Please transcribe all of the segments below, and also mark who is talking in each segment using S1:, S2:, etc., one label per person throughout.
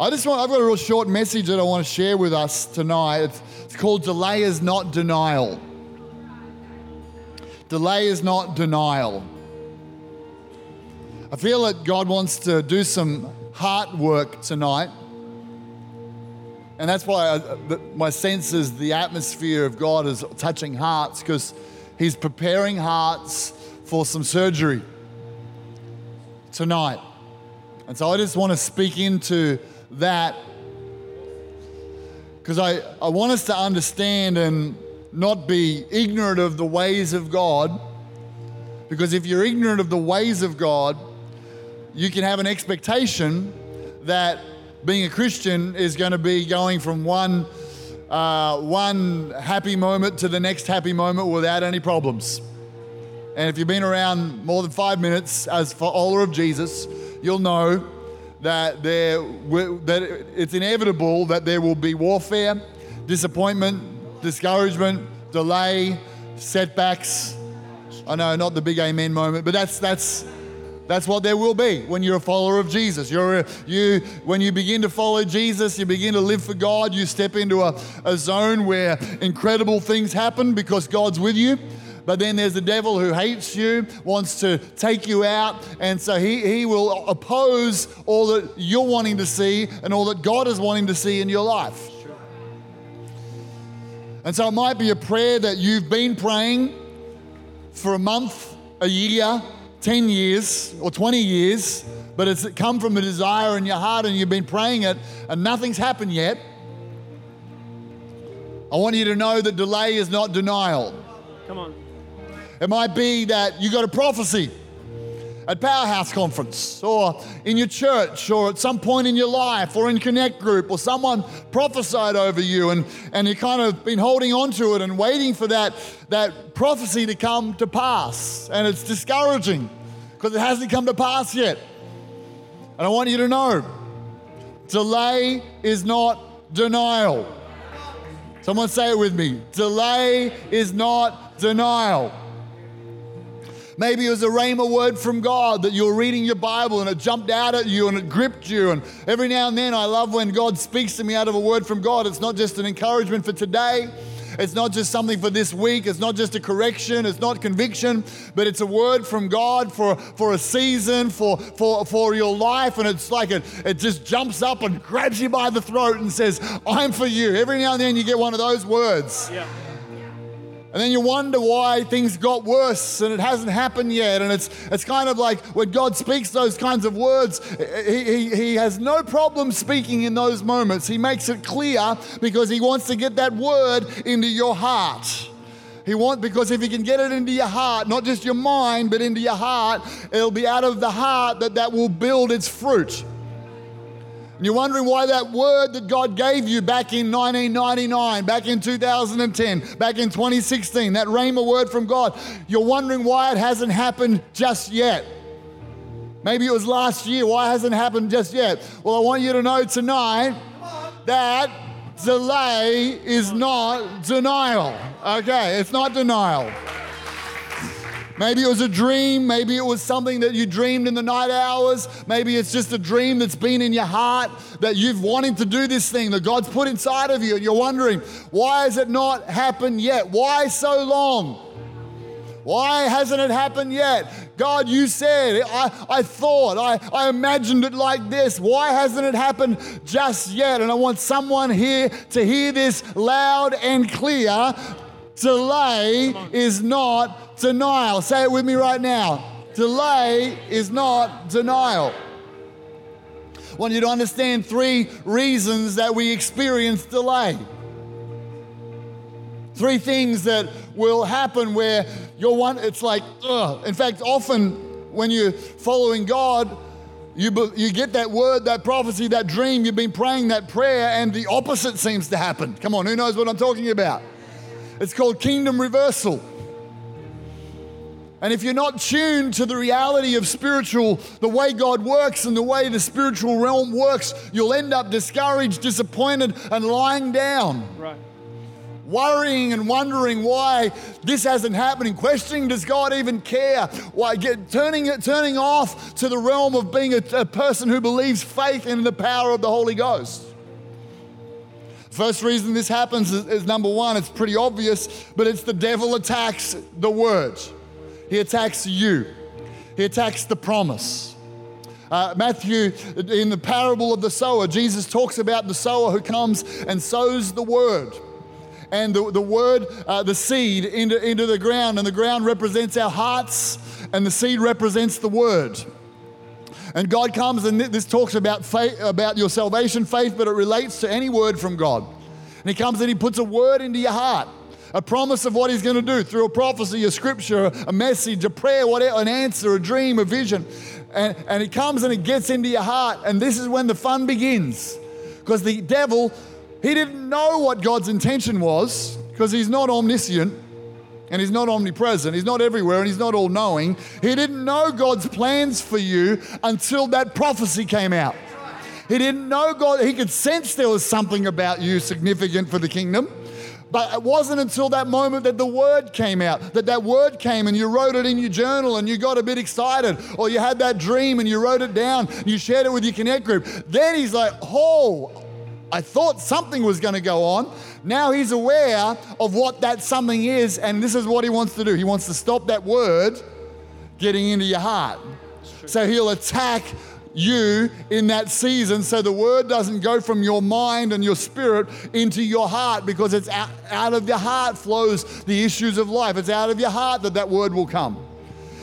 S1: I just want, I've got a real short message that I want to share with us tonight. It's, it's called Delay is Not Denial. Delay is not denial. I feel that God wants to do some heart work tonight. And that's why uh, I, my sense is the atmosphere of God is touching hearts because He's preparing hearts for some surgery tonight. And so I just want to speak into that because I, I want us to understand and not be ignorant of the ways of God. Because if you're ignorant of the ways of God, you can have an expectation that being a Christian is going to be going from one, uh, one happy moment to the next happy moment without any problems. And if you've been around more than five minutes as follower of Jesus, you'll know that, there, that it's inevitable that there will be warfare, disappointment, discouragement, delay, setbacks. I know, not the big amen moment, but that's, that's, that's what there will be when you're a follower of Jesus. You're a, you, when you begin to follow Jesus, you begin to live for God, you step into a, a zone where incredible things happen because God's with you. But then there's the devil who hates you, wants to take you out, and so he, he will oppose all that you're wanting to see and all that God is wanting to see in your life. And so it might be a prayer that you've been praying for a month, a year, 10 years or 20 years, but it's come from a desire in your heart and you've been praying it and nothing's happened yet. I want you to know that delay is not denial.
S2: Come on.
S1: It might be that you got a prophecy at Powerhouse Conference or in your church or at some point in your life or in Connect Group or someone prophesied over you and, and you kind of been holding on to it and waiting for that, that prophecy to come to pass. And it's discouraging because it hasn't come to pass yet. And I want you to know delay is not denial. Someone say it with me delay is not denial. Maybe it was a rhema word from God that you were reading your Bible and it jumped out at you and it gripped you. And every now and then, I love when God speaks to me out of a word from God. It's not just an encouragement for today. It's not just something for this week. It's not just a correction. It's not conviction, but it's a word from God for, for a season, for, for, for your life. And it's like it, it just jumps up and grabs you by the throat and says, I'm for you. Every now and then you get one of those words.
S2: Yeah.
S1: And then you wonder why things got worse and it hasn't happened yet. And it's, it's kind of like when God speaks those kinds of words, he, he, he has no problem speaking in those moments. He makes it clear because he wants to get that word into your heart. He wants, because if he can get it into your heart, not just your mind, but into your heart, it'll be out of the heart that that will build its fruit. And you're wondering why that word that God gave you back in 1999, back in 2010, back in 2016, that Rhema word from God, you're wondering why it hasn't happened just yet. Maybe it was last year. Why hasn't happened just yet? Well, I want you to know tonight that delay is not denial. Okay, it's not denial. Maybe it was a dream. Maybe it was something that you dreamed in the night hours. Maybe it's just a dream that's been in your heart that you've wanted to do this thing that God's put inside of you. And you're wondering, why has it not happened yet? Why so long? Why hasn't it happened yet? God, you said, I, I thought, I, I imagined it like this. Why hasn't it happened just yet? And I want someone here to hear this loud and clear. Delay is not denial. Say it with me right now. Delay is not denial. I want you to understand three reasons that we experience delay. Three things that will happen where you're one, it's like, ugh. In fact, often when you're following God, you, you get that word, that prophecy, that dream, you've been praying that prayer, and the opposite seems to happen. Come on, who knows what I'm talking about? It's called kingdom reversal. And if you're not tuned to the reality of spiritual, the way God works and the way the spiritual realm works, you'll end up discouraged, disappointed, and lying down.
S2: Right.
S1: worrying and wondering why this hasn't happened, and questioning does God even care? Why get turning turning off to the realm of being a, a person who believes faith in the power of the Holy Ghost. First reason this happens is, is number one, it's pretty obvious, but it's the devil attacks the word. He attacks you. He attacks the promise. Uh, Matthew, in the parable of the sower, Jesus talks about the sower who comes and sows the word. And the, the word, uh, the seed into, into the ground, and the ground represents our hearts, and the seed represents the word. And God comes, and this talks about faith, about your salvation faith, but it relates to any word from God. And He comes and He puts a word into your heart a promise of what he's going to do through a prophecy, a scripture, a message, a prayer, whatever, an answer, a dream, a vision. And, and it comes and it gets into your heart. And this is when the fun begins. Because the devil, he didn't know what God's intention was, because he's not omniscient and he's not omnipresent. He's not everywhere and he's not all knowing. He didn't know God's plans for you until that prophecy came out. He didn't know God, he could sense there was something about you significant for the kingdom. But it wasn't until that moment that the word came out, that that word came and you wrote it in your journal and you got a bit excited, or you had that dream and you wrote it down, and you shared it with your Connect group. Then he's like, oh, I thought something was going to go on. Now he's aware of what that something is, and this is what he wants to do. He wants to stop that word getting into your heart. So he'll attack you in that season so the word doesn't go from your mind and your spirit into your heart because it's out, out of your heart flows the issues of life. It's out of your heart that that word will come.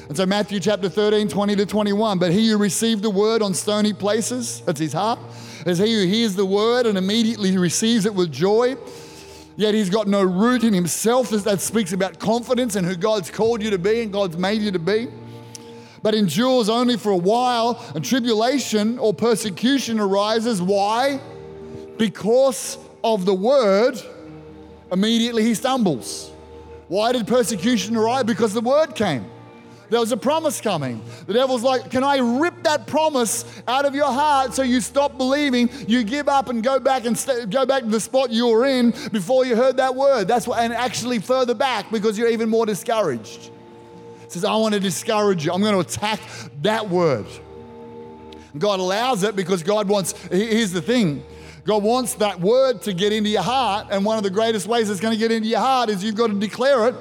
S1: And so, Matthew chapter 13, 20 to 21. But he who received the word on stony places, that's his heart, is he who hears the word and immediately receives it with joy. Yet he's got no root in himself. That speaks about confidence and who God's called you to be and God's made you to be but endures only for a while, and tribulation or persecution arises. Why? Because of the word, immediately he stumbles. Why did persecution arise? Because the word came. There was a promise coming. The devil's like, Can I rip that promise out of your heart so you stop believing? You give up and go back and st- go back to the spot you were in before you heard that word. That's what, and actually further back because you're even more discouraged says, I want to discourage you. I'm going to attack that word. God allows it because God wants, here's the thing God wants that word to get into your heart. And one of the greatest ways it's going to get into your heart is you've got to declare it,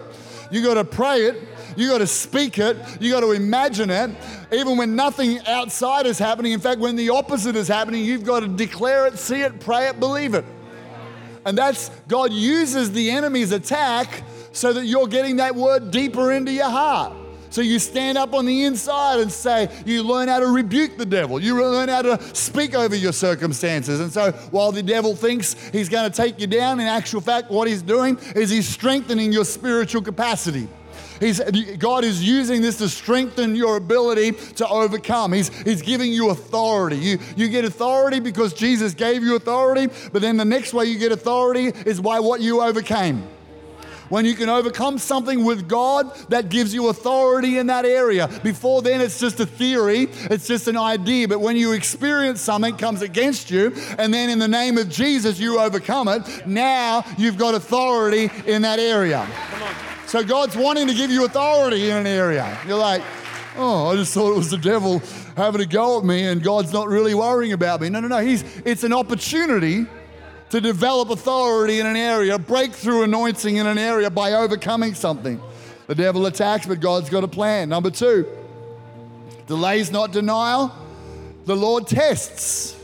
S1: you've got to pray it, you got to speak it, you got to imagine it. Even when nothing outside is happening, in fact, when the opposite is happening, you've got to declare it, see it, pray it, believe it. And that's God uses the enemy's attack so that you're getting that word deeper into your heart. So you stand up on the inside and say, you learn how to rebuke the devil. You learn how to speak over your circumstances. And so while the devil thinks he's going to take you down, in actual fact, what he's doing is he's strengthening your spiritual capacity. He's, God is using this to strengthen your ability to overcome. He's, he's giving you authority. You, you get authority because Jesus gave you authority, but then the next way you get authority is by what you overcame. When you can overcome something with God, that gives you authority in that area. Before then, it's just a theory, it's just an idea. But when you experience something comes against you, and then in the name of Jesus, you overcome it, now you've got authority in that area. So God's wanting to give you authority in an area. You're like, oh, I just thought it was the devil having a go at me, and God's not really worrying about me. No, no, no. He's, it's an opportunity to develop authority in an area, breakthrough anointing in an area by overcoming something. The devil attacks, but God's got a plan. Number two, delays not denial. The Lord tests.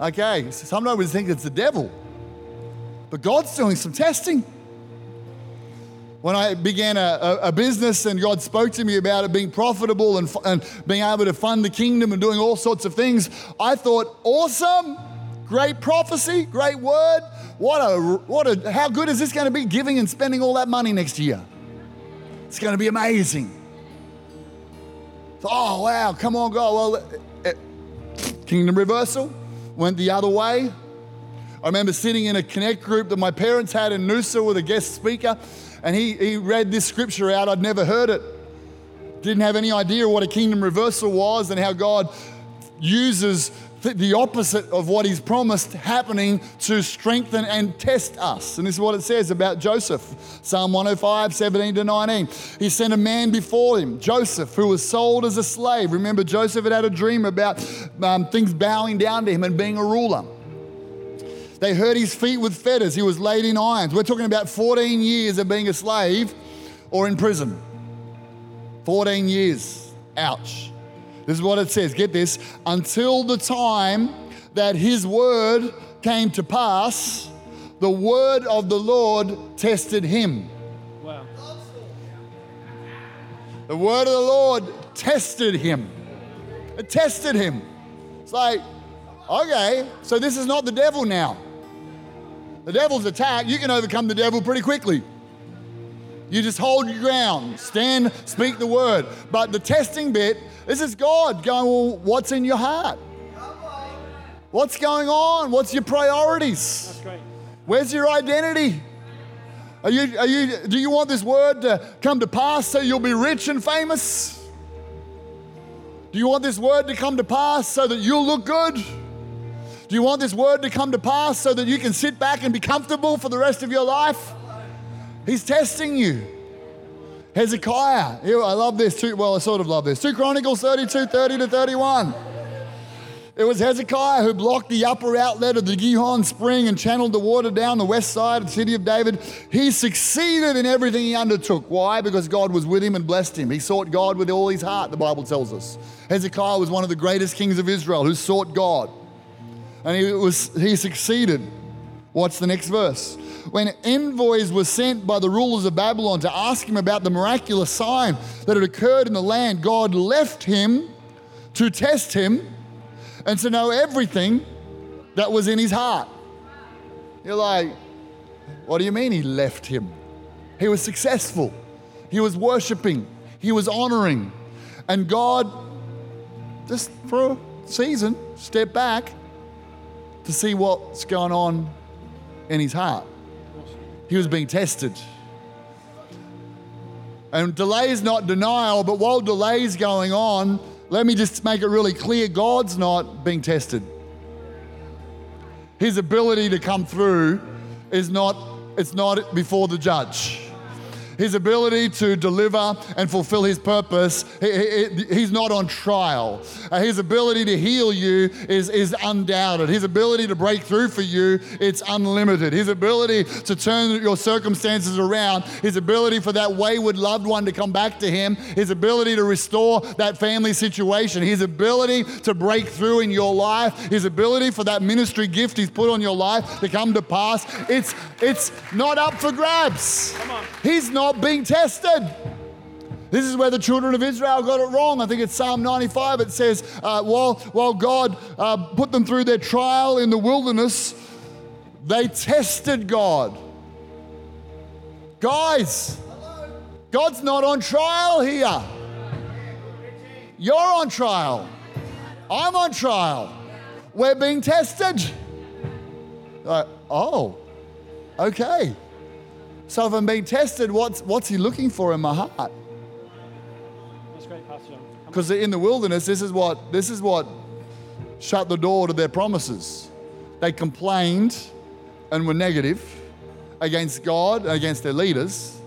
S1: Okay, sometimes we think it's the devil, but God's doing some testing. When I began a, a, business and God spoke to me about it being profitable and, and being able to fund the kingdom and doing all sorts of things, I thought, awesome. Great prophecy, great word. What a, what a, how good is this going to be giving and spending all that money next year? It's going to be amazing. Oh, wow, come on, God. Well, it, kingdom reversal went the other way. I remember sitting in a connect group that my parents had in Noosa with a guest speaker, and he, he read this scripture out. I'd never heard it. Didn't have any idea what a kingdom reversal was and how God uses the opposite of what he's promised happening to strengthen and test us. And this is what it says about Joseph Psalm 105, 17 to 19. He sent a man before him, Joseph, who was sold as a slave. Remember, Joseph had had a dream about um, things bowing down to him and being a ruler. They hurt his feet with fetters. He was laid in irons. We're talking about 14 years of being a slave or in prison. 14 years. Ouch. This is what it says. Get this. Until the time that his word came to pass, the word of the Lord tested him.
S2: Wow.
S1: The word of the Lord tested him. It tested him. It's like, okay, so this is not the devil now. The devil's attack, you can overcome the devil pretty quickly. You just hold your ground, stand, speak the word. But the testing bit, this is God going, well, what's in your heart? What's going on? What's your priorities? Where's your identity? Are you, are you, do you want this word to come to pass so you'll be rich and famous? Do you want this word to come to pass so that you'll look good? Do you want this word to come to pass so that you can sit back and be comfortable for the rest of your life? He's testing you. Hezekiah. I love this too. Well, I sort of love this. 2 Chronicles 32 30 to 31. It was Hezekiah who blocked the upper outlet of the Gihon spring and channeled the water down the west side of the city of David. He succeeded in everything he undertook. Why? Because God was with him and blessed him. He sought God with all his heart, the Bible tells us. Hezekiah was one of the greatest kings of Israel who sought God. And he, was, he succeeded. Watch the next verse. When envoys were sent by the rulers of Babylon to ask him about the miraculous sign that had occurred in the land, God left him to test him and to know everything that was in his heart. You're like, what do you mean he left him? He was successful, he was worshiping, he was honoring. And God, just for a season, stepped back to see what's going on in his heart. He was being tested. And delay is not denial, but while delay is going on, let me just make it really clear God's not being tested. His ability to come through is not, it's not before the judge. His ability to deliver and fulfill his purpose, he, he, he's not on trial. Uh, his ability to heal you is, is undoubted. His ability to break through for you, it's unlimited. His ability to turn your circumstances around, his ability for that wayward loved one to come back to him, his ability to restore that family situation, his ability to break through in your life, his ability for that ministry gift he's put on your life to come to pass, it's, it's not up for grabs.
S2: Come on.
S1: He's not being tested. This is where the children of Israel got it wrong. I think it's Psalm 95. It says, uh, while, while God uh, put them through their trial in the wilderness, they tested God. Guys, God's not on trial here. You're on trial. I'm on trial. We're being tested. Like, oh, okay. So if I'm being tested, what's, what's he looking for in my heart?
S2: That's great, Pastor John. Come on.
S1: Because in the wilderness, this is what this is what shut the door to their promises. They complained and were negative against God, against their leaders.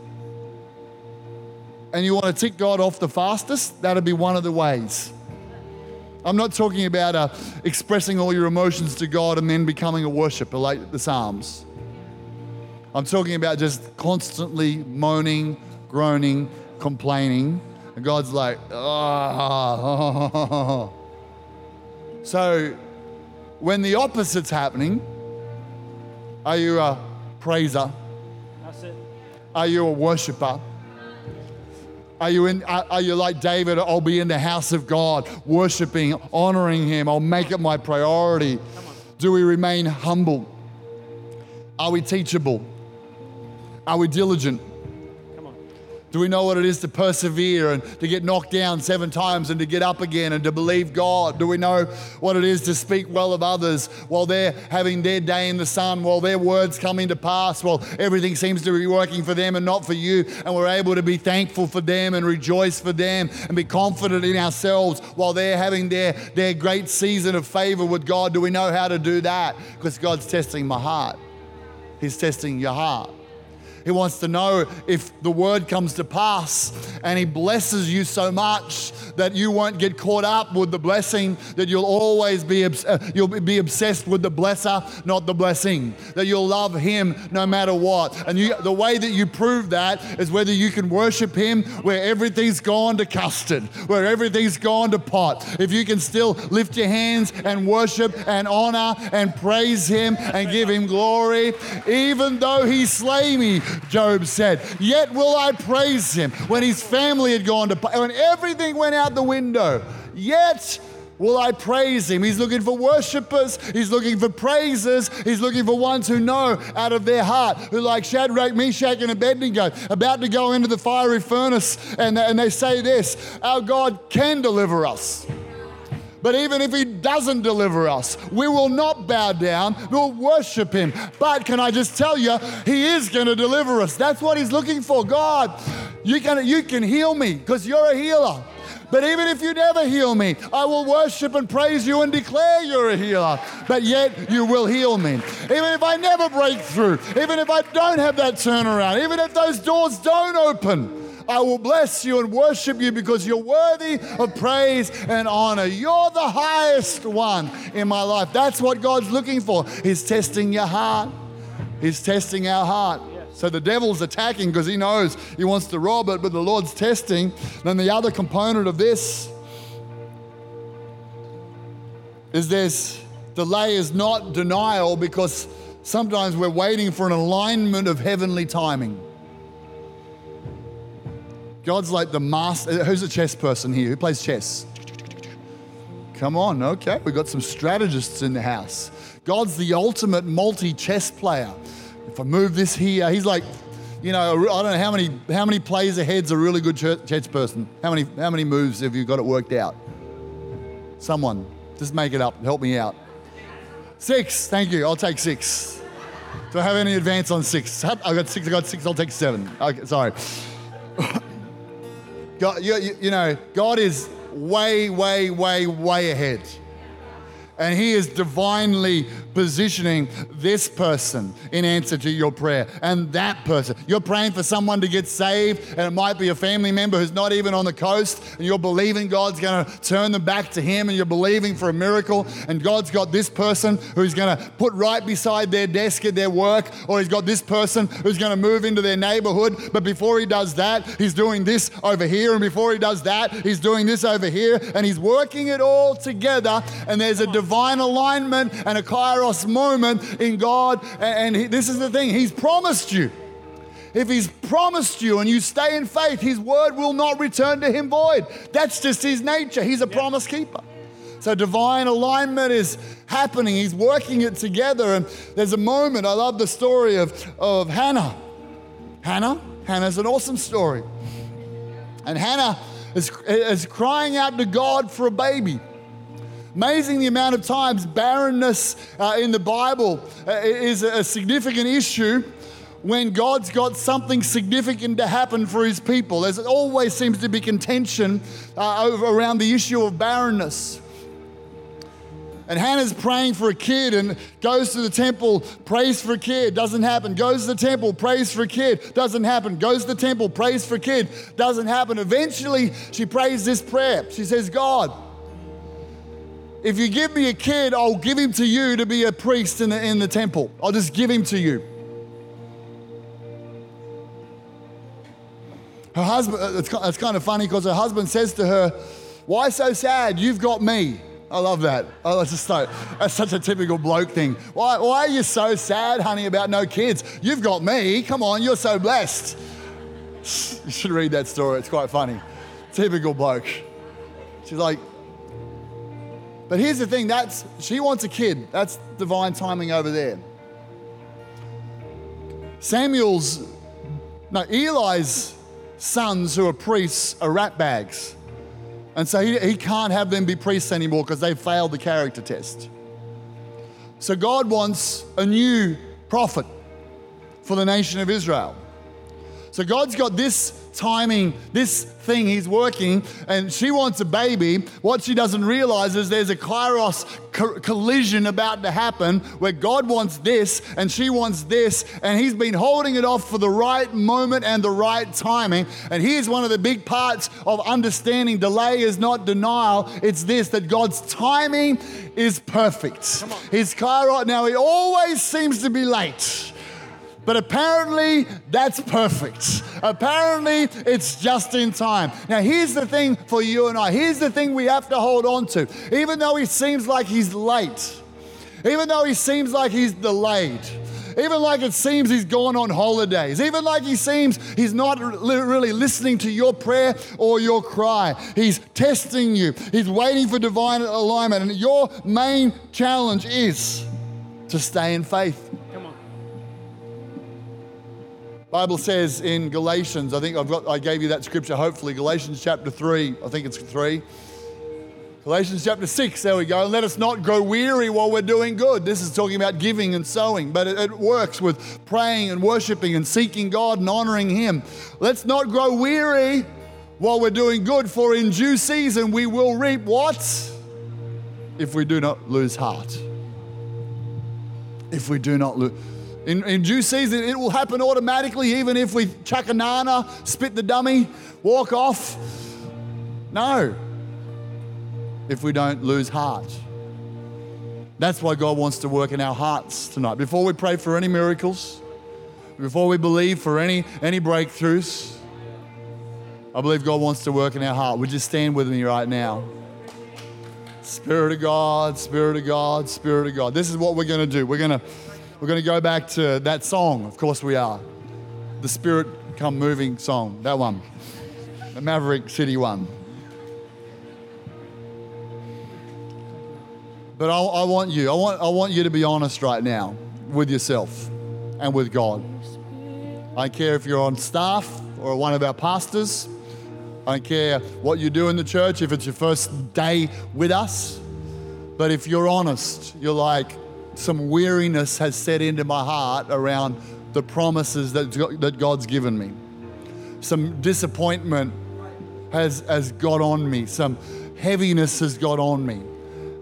S1: And you want to tick God off the fastest? That'd be one of the ways. I'm not talking about uh, expressing all your emotions to God and then becoming a worshiper like the Psalms. I'm talking about just constantly moaning, groaning, complaining. And God's like, ah. So when the opposite's happening, are you a praiser?
S2: That's it.
S1: Are you a worshiper? Are you, in, are, are you like David? I'll be in the house of God, worshiping, honoring Him. I'll make it my priority. Do we remain humble? Are we teachable? Are we diligent?
S2: Come on.
S1: Do we know what it is to persevere and to get knocked down seven times and to get up again and to believe God? Do we know what it is to speak well of others while they're having their day in the sun, while their words come into pass, while everything seems to be working for them and not for you? And we're able to be thankful for them and rejoice for them and be confident in ourselves while they're having their, their great season of favor with God. Do we know how to do that? Because God's testing my heart, He's testing your heart. He wants to know if the word comes to pass and He blesses you so much that you won't get caught up with the blessing, that you'll always be, uh, you'll be obsessed with the blesser, not the blessing, that you'll love Him no matter what. And you, the way that you prove that is whether you can worship Him where everything's gone to custard, where everything's gone to pot. If you can still lift your hands and worship and honor and praise Him and give Him glory, even though He slay me, Job said. Yet will I praise him when his family had gone to, when everything went out the window. Yet will I praise him. He's looking for worshipers, he's looking for praisers, he's looking for ones who know out of their heart, who, like Shadrach, Meshach, and Abednego, about to go into the fiery furnace, and, and they say this Our God can deliver us. But even if He doesn't deliver us, we will not bow down, we'll worship Him. But can I just tell you, He is going to deliver us. That's what He's looking for. God, you can, you can heal me because you're a healer. But even if you never heal me, I will worship and praise you and declare you're a healer. But yet you will heal me. Even if I never break through, even if I don't have that turnaround, even if those doors don't open, I will bless you and worship you because you're worthy of praise and honor. You're the highest one in my life. That's what God's looking for. He's testing your heart, He's testing our heart. So the devil's attacking because he knows he wants to rob it, but the Lord's testing. Then the other component of this is this delay is not denial because sometimes we're waiting for an alignment of heavenly timing. God's like the master. Who's a chess person here? Who plays chess? Come on, okay. We've got some strategists in the house. God's the ultimate multi chess player. If I move this here, he's like, you know, I don't know how many how many plays ahead's a really good chess person. How many how many moves have you got it worked out? Someone, just make it up. Help me out. Six. Thank you. I'll take six. Do I have any advance on six? I got six. I got six. I'll take seven. Okay, sorry. God, you, you, know, God is way, way, way, way ahead. And He is divinely positioning this person in answer to your prayer and that person. You're praying for someone to get saved, and it might be a family member who's not even on the coast, and you're believing God's going to turn them back to Him, and you're believing for a miracle. And God's got this person who's going to put right beside their desk at their work, or He's got this person who's going to move into their neighborhood. But before He does that, He's doing this over here, and before He does that, He's doing this over here, and He's working it all together. And there's a divine alignment and a kairos moment in God. And he, this is the thing He's promised you. If He's promised you and you stay in faith, His word will not return to Him void. That's just His nature. He's a promise keeper. So divine alignment is happening. He's working it together. And there's a moment, I love the story of, of Hannah. Hannah, Hannah's an awesome story. And Hannah is, is crying out to God for a baby. Amazing the amount of times barrenness uh, in the Bible uh, is a significant issue when God's got something significant to happen for his people. There always seems to be contention uh, over, around the issue of barrenness. And Hannah's praying for a kid and goes to the temple, prays for a kid, doesn't happen. Goes to the temple, prays for a kid, doesn't happen. Goes to the temple, prays for a kid, doesn't happen. Eventually, she prays this prayer. She says, God, if you give me a kid, I'll give him to you to be a priest in the, in the temple. I'll just give him to you. Her husband, uh, it's, it's kind of funny because her husband says to her, Why so sad? You've got me. I love that. Oh, that's just so, that's such a typical bloke thing. Why, why are you so sad, honey, about no kids? You've got me. Come on, you're so blessed. You should read that story. It's quite funny. Typical bloke. She's like, but here's the thing that's she wants a kid. That's divine timing over there. Samuel's no, Eli's sons who are priests are rat bags. And so he, he can't have them be priests anymore because they've failed the character test. So God wants a new prophet for the nation of Israel. So God's got this timing, this thing he's working, and she wants a baby. What she doesn't realize is there's a kairos co- collision about to happen where God wants this and she wants this, and he's been holding it off for the right moment and the right timing. And here's one of the big parts of understanding delay is not denial, it's this that God's timing is perfect. His kairos, now he always seems to be late. But apparently, that's perfect. Apparently, it's just in time. Now, here's the thing for you and I. Here's the thing we have to hold on to. Even though he seems like he's late, even though he seems like he's delayed, even like it seems he's gone on holidays, even like he seems he's not really listening to your prayer or your cry. He's testing you, he's waiting for divine alignment. And your main challenge is to stay in faith. Bible says in Galatians, I think I've got, I gave you that scripture hopefully, Galatians chapter 3, I think it's 3. Galatians chapter 6, there we go. Let us not grow weary while we're doing good. This is talking about giving and sowing, but it, it works with praying and worshiping and seeking God and honoring Him. Let's not grow weary while we're doing good, for in due season we will reap what? If we do not lose heart. If we do not lose. In, in due season, it will happen automatically, even if we chuck a nana, spit the dummy, walk off. No, if we don't lose heart. That's why God wants to work in our hearts tonight. Before we pray for any miracles, before we believe for any, any breakthroughs, I believe God wants to work in our heart. Would you stand with me right now? Spirit of God, Spirit of God, Spirit of God. This is what we're going to do. We're going to we're going to go back to that song. Of course we are. The Spirit Come Moving song. That one. The Maverick City one. But I, I want you, I want, I want you to be honest right now with yourself and with God. I don't care if you're on staff or one of our pastors. I don't care what you do in the church, if it's your first day with us. But if you're honest, you're like, some weariness has set into my heart around the promises that, that God's given me. Some disappointment has, has got on me. Some heaviness has got on me.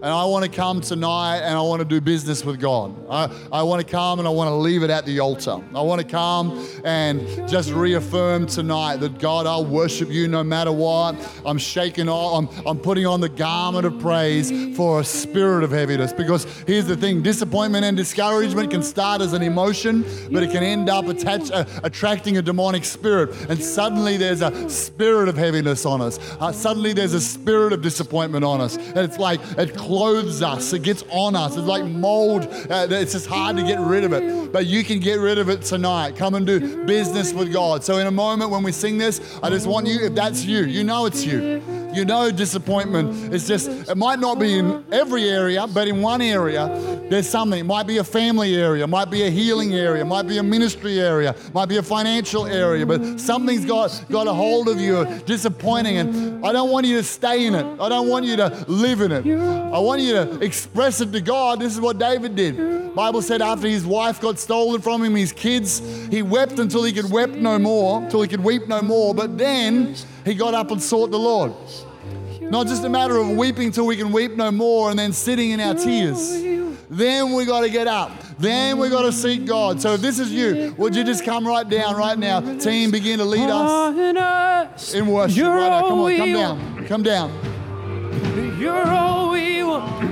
S1: And I want to come tonight and I want to do business with God. I, I want to come and I want to leave it at the altar. I want to come and just reaffirm tonight that God, I'll worship you no matter what. I'm shaking off, I'm, I'm putting on the garment of praise for a spirit of heaviness. Because here's the thing disappointment and discouragement can start as an emotion, but it can end up attach, uh, attracting a demonic spirit. And suddenly there's a spirit of heaviness on us. Uh, suddenly there's a spirit of disappointment on us. And it's like it clothes us, it gets on us. It's like mold. Uh, it's just hard to get rid of it. But you can get rid of it tonight. Come and do business with God. So, in a moment when we sing this, I just want you, if that's you, you know it's you. You know disappointment is just, it might not be in every area, but in one area, there's something. It might be a family area, might be a healing area, might be a ministry area, might be a financial area, but something's got, got a hold of you, disappointing. And I don't want you to stay in it. I don't want you to live in it. I want you to express it to God. This is what David did. Bible said after his wife got stolen from him, his kids, he wept until he could weep no more, until he could weep no more. But then he got up and sought the Lord. Not just a matter of weeping till we can weep no more and then sitting in our tears. Then we got to get up. Then we got to seek God. So if this is you, would you just come right down right now? Team, begin to lead us in worship right now. Come on, come down. Come down.
S2: You're all we want,